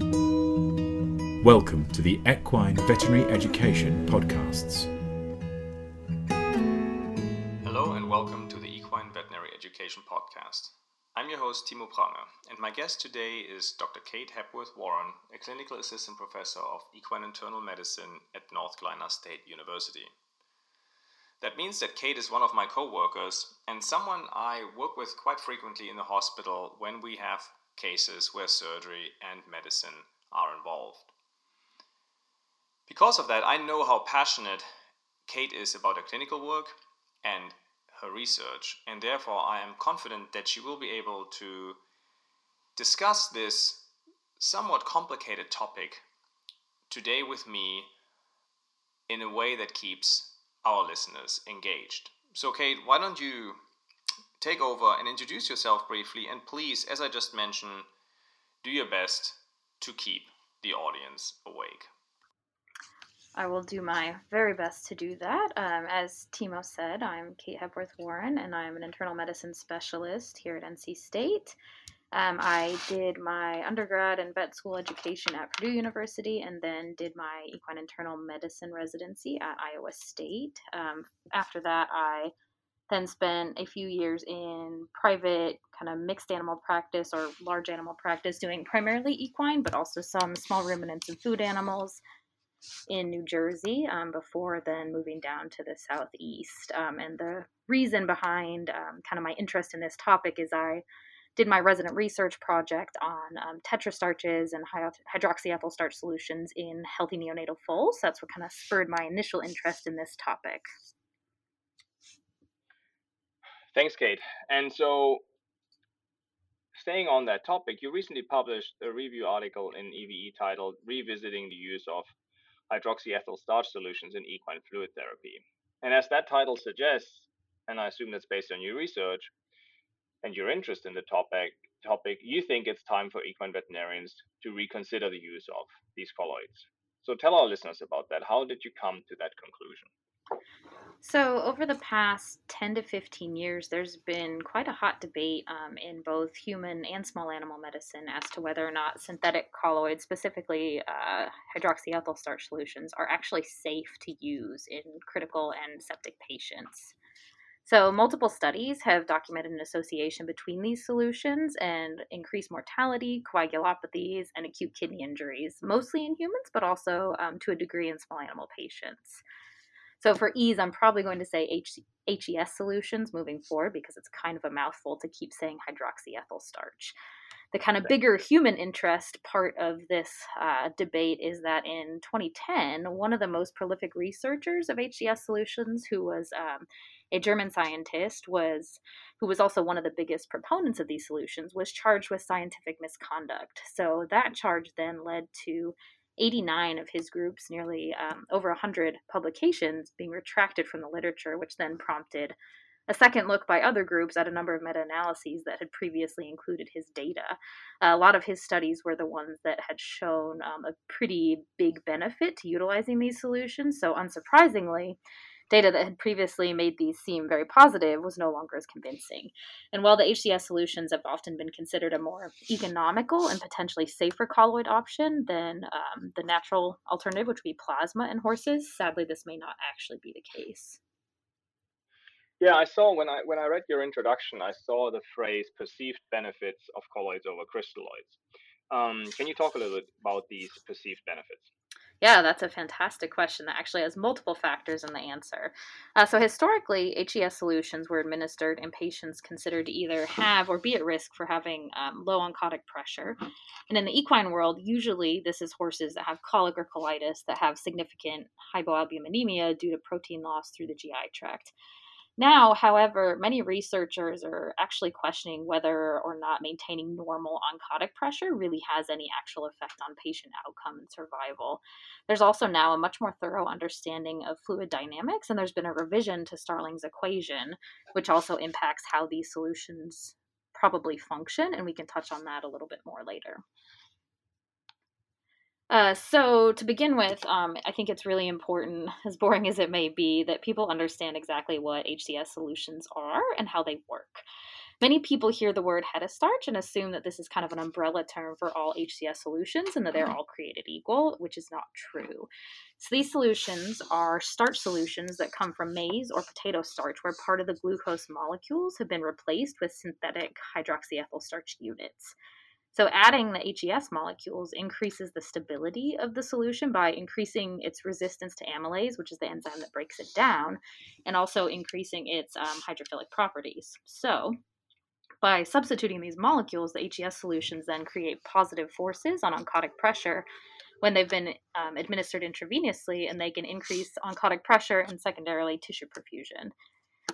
Welcome to the Equine Veterinary Education Podcasts. Hello and welcome to the Equine Veterinary Education Podcast. I'm your host, Timo Prange, and my guest today is Dr. Kate Hepworth Warren, a clinical assistant professor of equine internal medicine at North Carolina State University. That means that Kate is one of my co workers and someone I work with quite frequently in the hospital when we have cases where surgery and medicine are involved. Because of that, I know how passionate Kate is about her clinical work and her research, and therefore I am confident that she will be able to discuss this somewhat complicated topic today with me in a way that keeps our listeners engaged. So, Kate, why don't you take over and introduce yourself briefly, and please, as I just mentioned, do your best to keep the audience awake. I will do my very best to do that. Um, as Timo said, I'm Kate Hepworth Warren, and I'm an internal medicine specialist here at NC State. Um, I did my undergrad and vet school education at Purdue University and then did my equine internal medicine residency at Iowa State. Um, after that, I then spent a few years in private kind of mixed animal practice or large animal practice doing primarily equine but also some small ruminants and food animals in New Jersey um, before then moving down to the southeast. Um, and the reason behind um, kind of my interest in this topic is I did my resident research project on um, tetrastarches and hydroxyethyl starch solutions in healthy neonatal foals. That's what kind of spurred my initial interest in this topic. Thanks, Kate. And so, staying on that topic, you recently published a review article in EVE titled Revisiting the Use of hydroxyethyl starch solutions in equine fluid therapy. And as that title suggests, and I assume that's based on your research and your interest in the topic, topic, you think it's time for equine veterinarians to reconsider the use of these colloids. So tell our listeners about that. How did you come to that conclusion? So, over the past 10 to 15 years, there's been quite a hot debate um, in both human and small animal medicine as to whether or not synthetic colloids, specifically uh, hydroxyethyl starch solutions, are actually safe to use in critical and septic patients. So, multiple studies have documented an association between these solutions and increased mortality, coagulopathies, and acute kidney injuries, mostly in humans, but also um, to a degree in small animal patients. So for ease, I'm probably going to say H- HES solutions moving forward because it's kind of a mouthful to keep saying hydroxyethyl starch. The kind of bigger human interest part of this uh, debate is that in 2010, one of the most prolific researchers of HES solutions, who was um, a German scientist, was who was also one of the biggest proponents of these solutions, was charged with scientific misconduct. So that charge then led to 89 of his groups, nearly um, over 100 publications being retracted from the literature, which then prompted a second look by other groups at a number of meta analyses that had previously included his data. A lot of his studies were the ones that had shown um, a pretty big benefit to utilizing these solutions. So, unsurprisingly, data that had previously made these seem very positive was no longer as convincing. And while the HES solutions have often been considered a more economical and potentially safer colloid option than um, the natural alternative, which would be plasma in horses, sadly, this may not actually be the case. Yeah, I saw when I when I read your introduction, I saw the phrase "perceived benefits of colloids over crystalloids." Um, can you talk a little bit about these perceived benefits? Yeah, that's a fantastic question that actually has multiple factors in the answer. Uh, so, historically, HES solutions were administered in patients considered to either have or be at risk for having um, low oncotic pressure. And in the equine world, usually this is horses that have colic or colitis that have significant hypoalbuminemia due to protein loss through the GI tract. Now, however, many researchers are actually questioning whether or not maintaining normal oncotic pressure really has any actual effect on patient outcome and survival. There's also now a much more thorough understanding of fluid dynamics, and there's been a revision to Starling's equation, which also impacts how these solutions probably function, and we can touch on that a little bit more later. Uh, so to begin with, um, I think it's really important, as boring as it may be, that people understand exactly what HES solutions are and how they work. Many people hear the word hetastarch and assume that this is kind of an umbrella term for all HES solutions and that they're all created equal, which is not true. So these solutions are starch solutions that come from maize or potato starch, where part of the glucose molecules have been replaced with synthetic hydroxyethyl starch units. So adding the HES molecules increases the stability of the solution by increasing its resistance to amylase, which is the enzyme that breaks it down, and also increasing its um, hydrophilic properties. So by substituting these molecules, the HES solutions then create positive forces on oncotic pressure when they've been um, administered intravenously, and they can increase oncotic pressure and secondarily tissue perfusion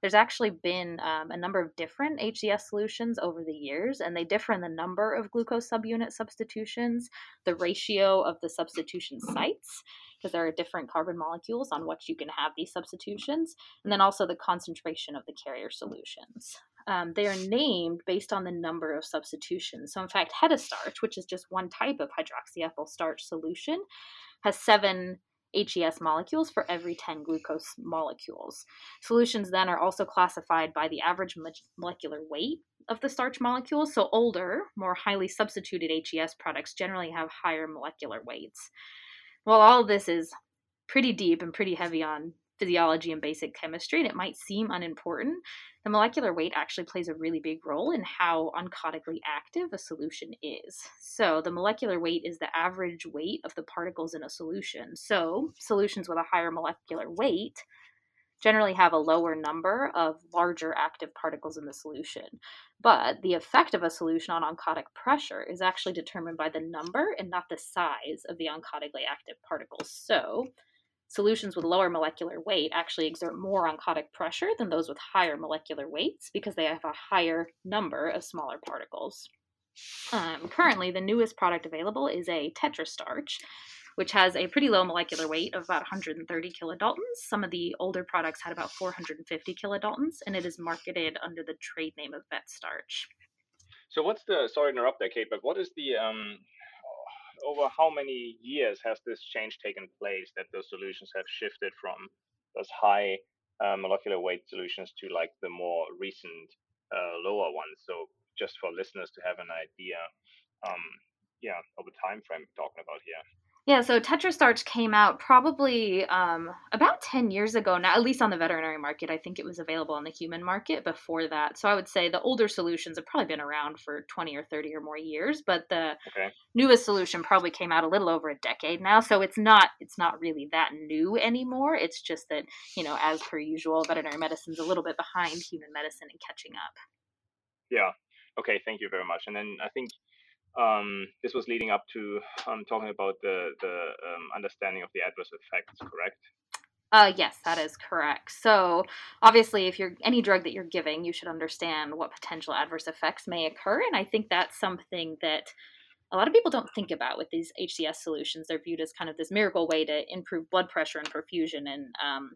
there's actually been um, a number of different HES solutions over the years, and they differ in the number of glucose subunit substitutions, the ratio of the substitution sites, because there are different carbon molecules on which you can have these substitutions, and then also the concentration of the carrier solutions. Um, they are named based on the number of substitutions. So, in fact, hetastarch, which is just one type of hydroxyethyl starch solution, has seven HES molecules for every 10 glucose molecules. Solutions then are also classified by the average molecular weight of the starch molecules. So, older, more highly substituted HES products generally have higher molecular weights. While all this is pretty deep and pretty heavy on physiology and basic chemistry, and it might seem unimportant, the molecular weight actually plays a really big role in how oncotically active a solution is. So, the molecular weight is the average weight of the particles in a solution. So, solutions with a higher molecular weight generally have a lower number of larger active particles in the solution. But the effect of a solution on oncotic pressure is actually determined by the number and not the size of the oncotically active particles. So, Solutions with lower molecular weight actually exert more oncotic pressure than those with higher molecular weights because they have a higher number of smaller particles. Um, currently, the newest product available is a tetrastarch, which has a pretty low molecular weight of about 130 kilodaltons. Some of the older products had about 450 kilodaltons, and it is marketed under the trade name of VetStarch. So, what's the sorry to interrupt there, Kate, but what is the um, over how many years has this change taken place that those solutions have shifted from those high uh, molecular weight solutions to like the more recent uh, lower ones? So just for listeners to have an idea, um, yeah, of the time frame we're talking about here. Yeah, so Tetrastarch came out probably um, about 10 years ago now, at least on the veterinary market. I think it was available on the human market before that. So I would say the older solutions have probably been around for 20 or 30 or more years, but the okay. newest solution probably came out a little over a decade now. So it's not it's not really that new anymore. It's just that, you know, as per usual, veterinary medicine's a little bit behind human medicine and catching up. Yeah. Okay, thank you very much. And then I think um, this was leading up to um, talking about the the um, understanding of the adverse effects, correct? Uh, yes, that is correct. So, obviously, if you're any drug that you're giving, you should understand what potential adverse effects may occur, and I think that's something that a lot of people don't think about with these HES solutions. They're viewed as kind of this miracle way to improve blood pressure and perfusion, and um,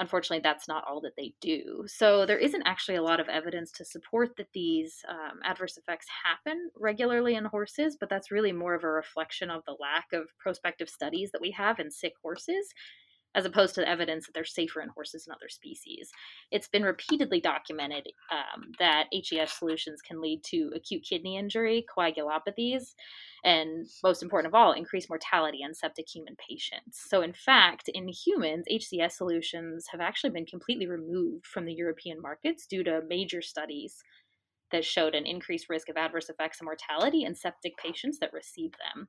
unfortunately, that's not all that they do. So there isn't actually a lot of evidence to support that these um, adverse effects happen regularly in horses, but that's really more of a reflection of the lack of prospective studies that we have in sick horses. As opposed to the evidence that they're safer in horses and other species. It's been repeatedly documented um, that HES solutions can lead to acute kidney injury, coagulopathies, and most important of all, increased mortality in septic human patients. So, in fact, in humans, HES solutions have actually been completely removed from the European markets due to major studies that showed an increased risk of adverse effects and mortality in septic patients that receive them.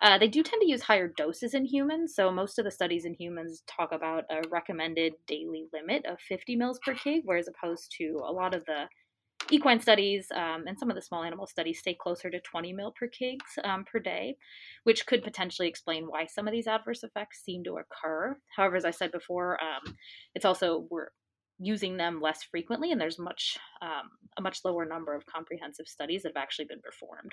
Uh, they do tend to use higher doses in humans, so most of the studies in humans talk about a recommended daily limit of 50 mils per kg, whereas opposed to a lot of the equine studies um, and some of the small animal studies stay closer to 20 mil per kg um, per day, which could potentially explain why some of these adverse effects seem to occur. However, as I said before, um, it's also we're using them less frequently, and there's much um, a much lower number of comprehensive studies that have actually been performed.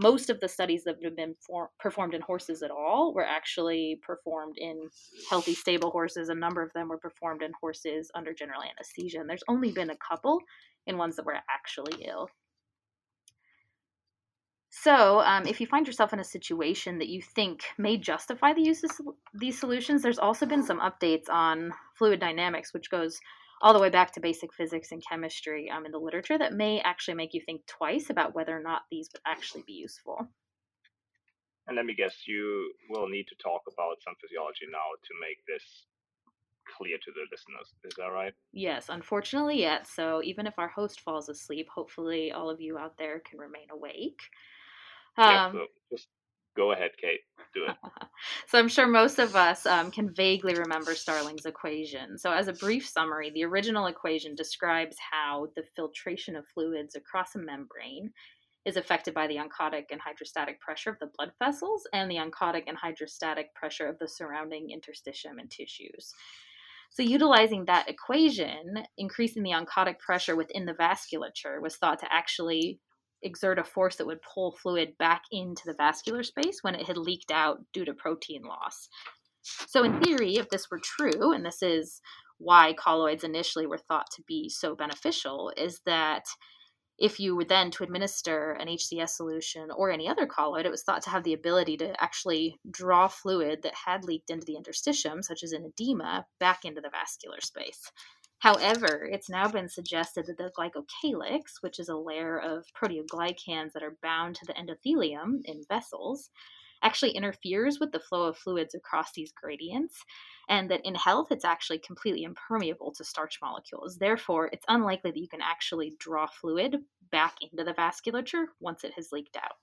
Most of the studies that have been for, performed in horses at all were actually performed in healthy, stable horses. A number of them were performed in horses under general anesthesia, and there's only been a couple in ones that were actually ill. So, um, if you find yourself in a situation that you think may justify the use of these solutions, there's also been some updates on fluid dynamics, which goes all the way back to basic physics and chemistry um, in the literature that may actually make you think twice about whether or not these would actually be useful. And let me guess, you will need to talk about some physiology now to make this clear to the listeners. Is that right? Yes, unfortunately, yet. So even if our host falls asleep, hopefully all of you out there can remain awake. Um, yeah, so just go ahead, Kate. Do it. so I'm sure most of us um, can vaguely remember Starling's equation. So as a brief summary, the original equation describes how the filtration of fluids across a membrane is affected by the oncotic and hydrostatic pressure of the blood vessels and the oncotic and hydrostatic pressure of the surrounding interstitium and tissues. So, utilizing that equation, increasing the oncotic pressure within the vasculature was thought to actually exert a force that would pull fluid back into the vascular space when it had leaked out due to protein loss. So, in theory, if this were true, and this is why colloids initially were thought to be so beneficial, is that if you were then to administer an HES solution or any other colloid, it was thought to have the ability to actually draw fluid that had leaked into the interstitium, such as an edema, back into the vascular space. However, it's now been suggested that the glycocalyx, which is a layer of proteoglycans that are bound to the endothelium in vessels, actually interferes with the flow of fluids across these gradients, and that in health it's actually completely impermeable to starch molecules. Therefore, it's unlikely that you can actually draw fluid back into the vasculature once it has leaked out.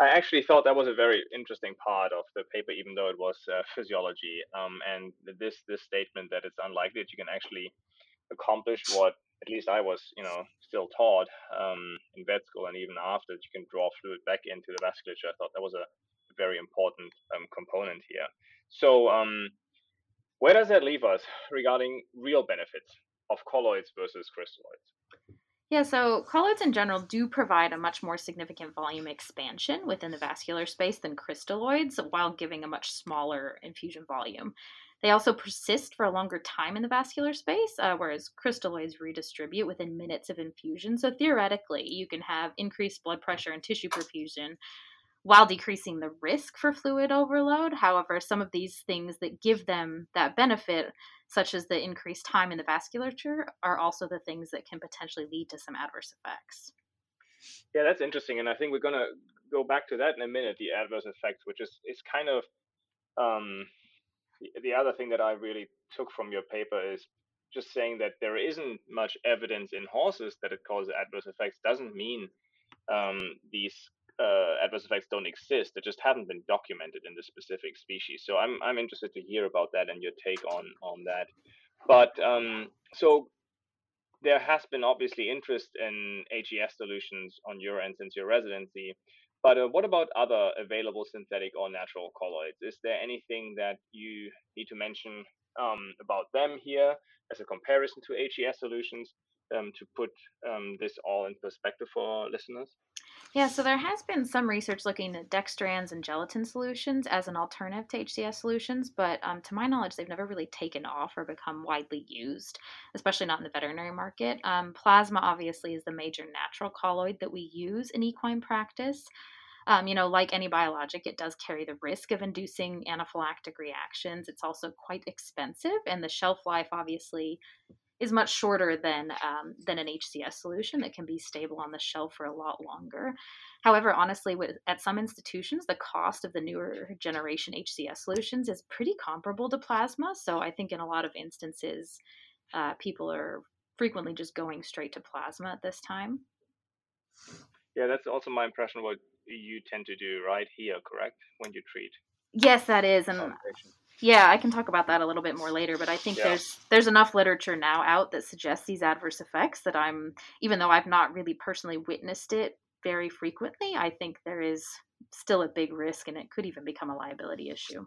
I actually thought that was a very interesting part of the paper, even though it was uh, physiology. Um, and this this statement that it's unlikely that you can actually accomplish what at least I was, you know, still taught um, in vet school and even after that you can draw fluid back into the vasculature. I thought that was a very important um, component here. So, um, where does that leave us regarding real benefits of colloids versus crystalloids? Yeah, so colloids in general do provide a much more significant volume expansion within the vascular space than crystalloids while giving a much smaller infusion volume. They also persist for a longer time in the vascular space, uh, whereas crystalloids redistribute within minutes of infusion. So theoretically, you can have increased blood pressure and tissue perfusion while decreasing the risk for fluid overload. However, some of these things that give them that benefit, such as the increased time in the vasculature, are also the things that can potentially lead to some adverse effects. Yeah, that's interesting, and I think we're gonna go back to that in a minute. The adverse effects, which is is kind of um, the other thing that I really took from your paper is just saying that there isn't much evidence in horses that it causes adverse effects doesn't mean um, these uh, adverse effects don't exist. They just haven't been documented in the specific species. So I'm I'm interested to hear about that and your take on on that. But um, so there has been obviously interest in HES solutions on your end since your residency. But uh, what about other available synthetic or natural colloids? Is there anything that you need to mention um, about them here as a comparison to HES solutions um, to put um, this all in perspective for listeners? Yeah, so there has been some research looking at dextrans and gelatin solutions as an alternative to HES solutions, but um, to my knowledge, they've never really taken off or become widely used, especially not in the veterinary market. Um, plasma, obviously, is the major natural colloid that we use in equine practice. Um, you know, like any biologic, it does carry the risk of inducing anaphylactic reactions. It's also quite expensive, and the shelf life, obviously, is much shorter than um, than an HES solution that can be stable on the shelf for a lot longer. However, honestly, with, at some institutions, the cost of the newer generation HES solutions is pretty comparable to plasma. So I think in a lot of instances, uh, people are frequently just going straight to plasma at this time. Yeah, that's also my impression. What you tend to do right here, correct? When you treat. Yes, that is, and yeah, I can talk about that a little bit more later, but I think yeah. there's there's enough literature now out that suggests these adverse effects that I'm even though I've not really personally witnessed it very frequently, I think there is still a big risk and it could even become a liability issue.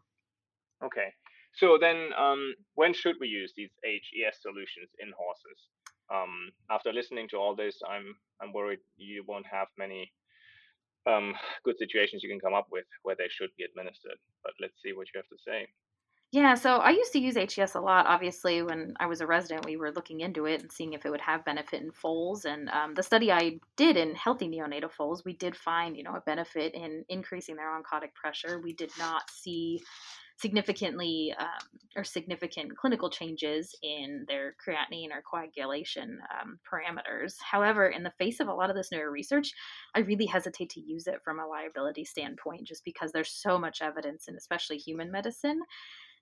Okay. So then um, when should we use these HES solutions in horses? Um, after listening to all this, I'm I'm worried you won't have many um, good situations you can come up with where they should be administered. But let's see what you have to say. Yeah, so I used to use HES a lot. Obviously, when I was a resident, we were looking into it and seeing if it would have benefit in foals. And um, the study I did in healthy neonatal foals, we did find, you know, a benefit in increasing their oncotic pressure. We did not see significantly um, or significant clinical changes in their creatinine or coagulation um, parameters. However, in the face of a lot of this newer research, I really hesitate to use it from a liability standpoint just because there's so much evidence, and especially human medicine,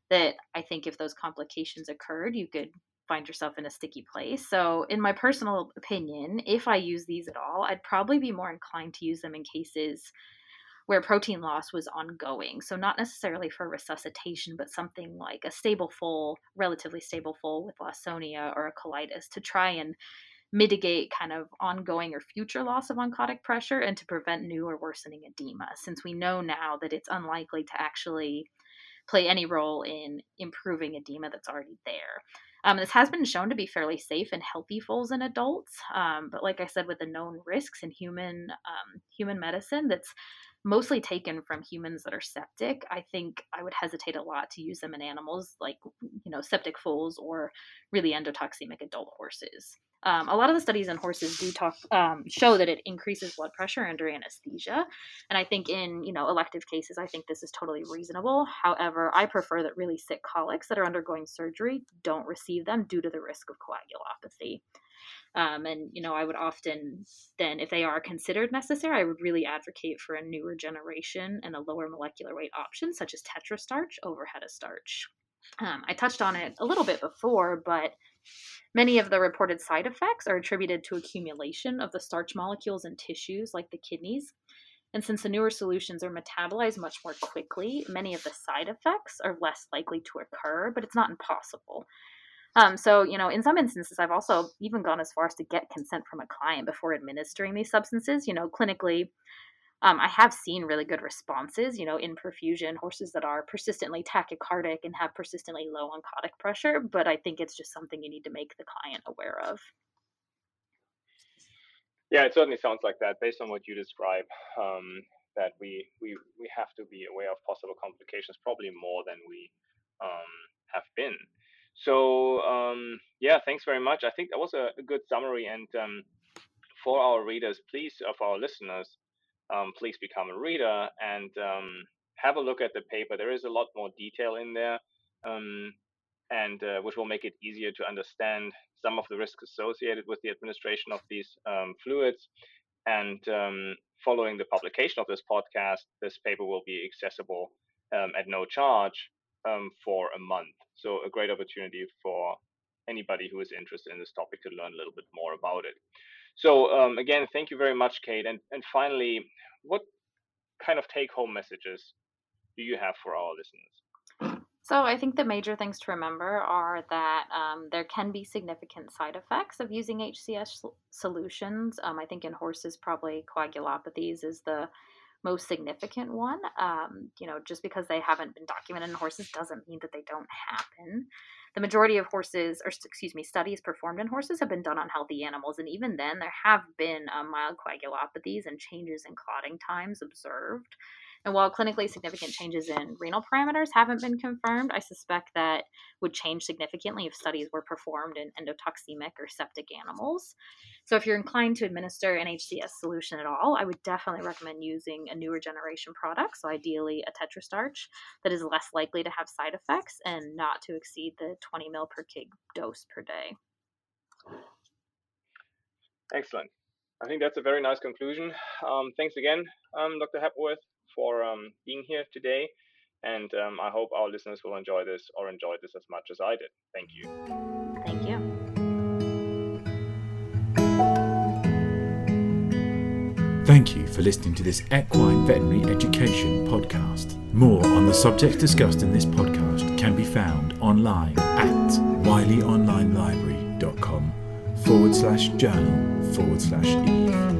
that I think if those complications occurred, you could find yourself in a sticky place. So, in my personal opinion, if I use these at all, I'd probably be more inclined to use them in cases where protein loss was ongoing. So, not necessarily for resuscitation, but something like a stable foal, relatively stable foal with Lawsonia or a colitis to try and mitigate kind of ongoing or future loss of oncotic pressure and to prevent new or worsening edema, since we know now that it's unlikely to actually play any role in improving edema that's already there. Um, this has been shown to be fairly safe in healthy foals in adults, um, but like I said, with the known risks in human um, human medicine, that's mostly taken from humans that are septic. I think I would hesitate a lot to use them in animals like you know septic foals or really endotoxemic adult horses. Um, a lot of the studies in horses do talk um, show that it increases blood pressure under anesthesia, and I think in you know elective cases, I think this is totally reasonable. However, I prefer that really sick colics that are undergoing surgery don't receive them due to the risk of coagulopathy. Um, and you know, I would often then, if they are considered necessary, I would really advocate for a newer generation and a lower molecular weight option, such as tetrastarch over hetastarch. Um, I touched on it a little bit before, but Many of the reported side effects are attributed to accumulation of the starch molecules in tissues like the kidneys. And since the newer solutions are metabolized much more quickly, many of the side effects are less likely to occur, but it's not impossible. Um, so, you know, in some instances, I've also even gone as far as to get consent from a client before administering these substances. You know, clinically, um, I have seen really good responses, you know, in perfusion, horses that are persistently tachycardic and have persistently low oncotic pressure, but I think it's just something you need to make the client aware of. Yeah, it certainly sounds like that based on what you describe. Um, that we, we we have to be aware of possible complications, probably more than we um, have been. So um, yeah, thanks very much. I think that was a, a good summary. And um, for our readers, please, of our listeners, um, please become a reader and um, have a look at the paper. There is a lot more detail in there, um, and uh, which will make it easier to understand some of the risks associated with the administration of these um, fluids. And following the publication of this podcast, this paper will be accessible at no charge for a month. So a great opportunity for anybody who is interested in this topic to learn a little bit more about it. So um, again, thank you very much, Kate. And and finally, what kind of take-home messages do you have for our listeners? So I think the major things to remember are that um, there can be significant side effects of using HES solutions. Um, I think in horses, probably coagulopathies is the most significant one. Um, you know, just because they haven't been documented in horses doesn't mean that they don't happen. The majority of horses, or excuse me, studies performed in horses have been done on healthy animals, and even then, there have been um, mild coagulopathies and changes in clotting times observed. And while clinically significant changes in renal parameters haven't been confirmed, I suspect that would change significantly if studies were performed in endotoxemic or septic animals. So, if you're inclined to administer an HES solution at all, I would definitely recommend using a newer generation product, so ideally a tetrastarch that is less likely to have side effects and not to exceed the 20 mil per kg dose per day. Excellent. I think that's a very nice conclusion. Um, thanks again, um, Dr. Hepworth, for um, being here today. And um, I hope our listeners will enjoy this or enjoy this as much as I did. Thank you. For listening to this Equine Veterinary Education podcast. More on the subjects discussed in this podcast can be found online at wileyonlinelibrary.com forward slash journal forward slash eve.